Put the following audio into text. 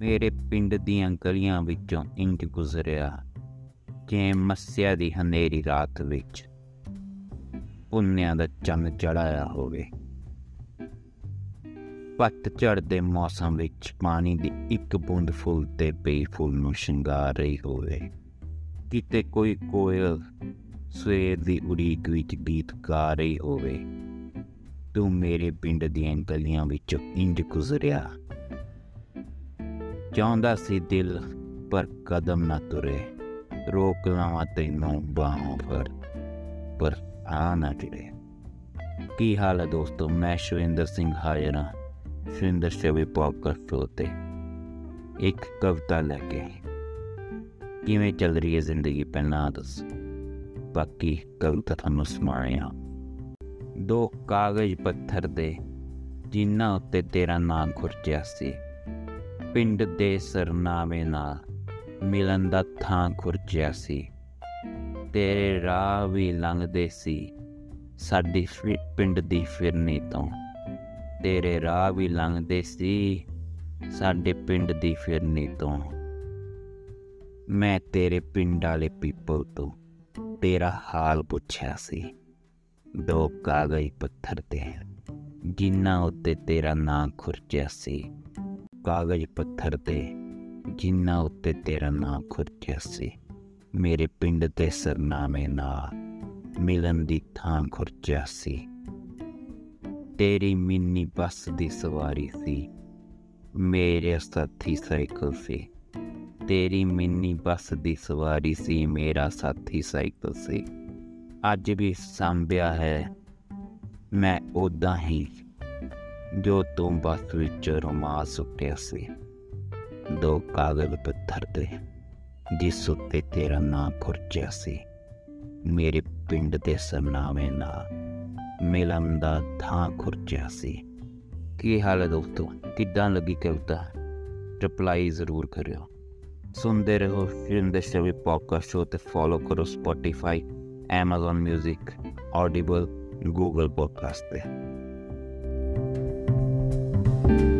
ਮੇਰੇ ਪਿੰਡ ਦੀਆਂ ਗਲੀਆਂ ਵਿੱਚੋਂ ਇੰਜ ਗੁਜ਼ਰਿਆ ਜਿਵੇਂ ਮੱਸਿਆ ਦੀ ਹਨੇਰੀ ਰਾਤ ਵਿੱਚ। ਪੁੰਨਿਆਂ ਦਾ ਚੰਨ ਚੜਾਇਆ ਹੋਵੇ। ਪੱਤਝੜ ਦੇ ਮੌਸਮ ਵਿੱਚ ਪਾਣੀ ਦੀ ਇੱਕ ਬੂੰਦ ਫੁੱਲ ਤੇ ਪਈ ਫੁੱਲ ਨੂੰ ਸ਼ਿੰਗਾਰ ਰਹੀ ਹੋਵੇ। ਕਿਤੇ ਕੋਈ ਕੋਇਲ ਸਵੇਰ ਦੀ ਉਡੀਕ ਵਿੱਚ ਗੀਤ ਗਾ ਰਹੀ ਹੋਵੇ। ਤੂੰ ਮੇਰੇ ਪਿੰਡ ਦੀਆਂ ਗਲੀਆਂ ਵਿੱਚੋਂ ਇੰਜ ਗੁਜ਼ਰਿਆ। ਚਾਹੁੰਦਾ ਸੀ ਦਿਲ ਪਰ ਕਦਮ ਨਾ ਤੁਰੇ। ਰੋਕ ਲਵਾਂ ਤੈਨੂੰ ਬਾਹੋਂ ਪਰ ਪਰ ਆ ਨਾ ਚੜੇ ਕੀ ਹਾਲ ਹੈ ਦੋਸਤੋ? ਮੈਂ ਸ਼ਵਿੰਦਰ ਸਿੰਘ ਹਾਜ਼ਰ ਹਾਂ। ਸ਼ਵਿੰਦਰ ਸ਼ੇਵੇ ਪੋਡਕਾਸਟ ਸ਼ੋਅ ਤੇ ਇੱਕ ਕਵਿਤਾ ਲੈ ਕੇ ਕਿਵੇਂ ਚੱਲ ਰਹੀ ਹੈ ਜ਼ਿੰਦਗੀ ਪਹਿਲਾਂ ਦੱਸ। ਬਾਕੀ ਕਵਿਤਾ ਤੁਹਾਨੂੰ ਸੁਣਾਇਆ ਦੋ ਕਾਗਜ਼ ਪੱਥਰ ਦੇ, ਜਿਨ੍ਹਾਂ ਉੱਤੇ ਤੇਰਾ ਨਾਮ ਖੁਰਚਿਆ ਸੀ। ਪਿੰਡ ਦੇ ਸਰਨਾਮੇ ਨਾਲ ਮਿਲਣ ਦਾ ਥਾਂ ਖੁਰਚਿਆ ਸੀ। ਤੇਰੇ ਰਾਹ ਵੀ ਲੰਘਦੇ ਸੀ ਸਾਡੀ ਫਿ- ਪਿੰਡ ਦੀ ਫਿਰਨੀ ਤੋਂ। ਤੇਰੇ ਰਾਹ ਵੀ ਲੰਘਦੇ ਸੀ ਸਾਡੇ ਪਿੰਡ ਦੀ ਫਿਰਨੀ ਤੋਂ। ਮੈਂ ਤੇਰੇ ਪਿੰਡ ਵਾਲੇ ਪੀਪਲ ਤੋਂ ਤੇਰਾ ਹਾਲ ਪੁੱਛਿਆ ਸੀ। ਦੋ ਕਾਗਜ਼ ਪੱਥਰ ਤੇ ਜਿਨ੍ਹਾਂ ਉੱਤੇ ਤੇਰਾ ਨਾਂ ਖੁਰਚਿਆ ਸੀ। ਕਾਗਜ਼ ਪੱਥਰ ਤੇ ਜਿਨ੍ਹਾਂ ਉੱਤੇ ਤੇਰਾ ਨਾਂ ਖੁਰਚਿਆ ਸੀ, ਮੇਰੇ ਪਿੰਡ ਦੇ ਸਰਨਾਮੇ ਨਾਲ ਮਿਲਣ ਦੀ ਥਾਂ ਖੁਰਚਿਆ ਸੀ। ਤੇਰੀ ਮਿੰਨੀ ਬੱਸ ਦੀ ਸਵਾਰੀ ਸੀ, ਮੇਰੇ ਸਾਥੀ ਸਾਈਕਲ ਸੀ। ਤੇਰੀ ਮਿੰਨੀ ਬੱਸ ਦੀ ਸਵਾਰੀ ਸੀ, ਮੇਰਾ ਸਾਥੀ ਸਾਈਕਲ ਸੀ। ਅੱਜ ਵੀ ਸੰਭਿਆ ਹੈ, ਮੈਂ ਉਦਾਂ ਹੀ ਜੋ ਤੂੰ ਬੱਸ ਵਿੱਚ ਰੁਮਾਲ ਸੁੱਟਿਆ ਸੀ ਦੋ ਕਾਗਜ਼ ਪੱਥਰ ਤੇ ਜਿਸ ਉੱਤੇ ਤੇਰਾ ਨਾਂ ਖੁਰਚਿਆ ਸੀ ਮੇਰੇ ਪਿੰਡ ਦੇ ਸਰਨਾਮੇ ਨਾਲ ਮਿਲਣ ਦਾ ਥਾਂ ਖੁਰਚਿਆ ਸੀ ਕੀ ਹਾਲ ਹੈ ਦੋਸਤੋ ਕਿੱਦਾਂ ਲੱਗੀ ਕਵਿਤਾ ਰਿਪਲਾਈ ਜ਼ਰੂਰ ਕਰਿਓ ਸੁਣਦੇ ਰਹੋ ਸ਼ਿੰਦੇ ਸ਼ਵੀ ਪੋਡਕਾਸਟ ਸ਼ੋ ਤੇ ਫੋਲੋ ਕਰੋ Spotify Amazon Music, Audible, Google Podcast ਤੇ you.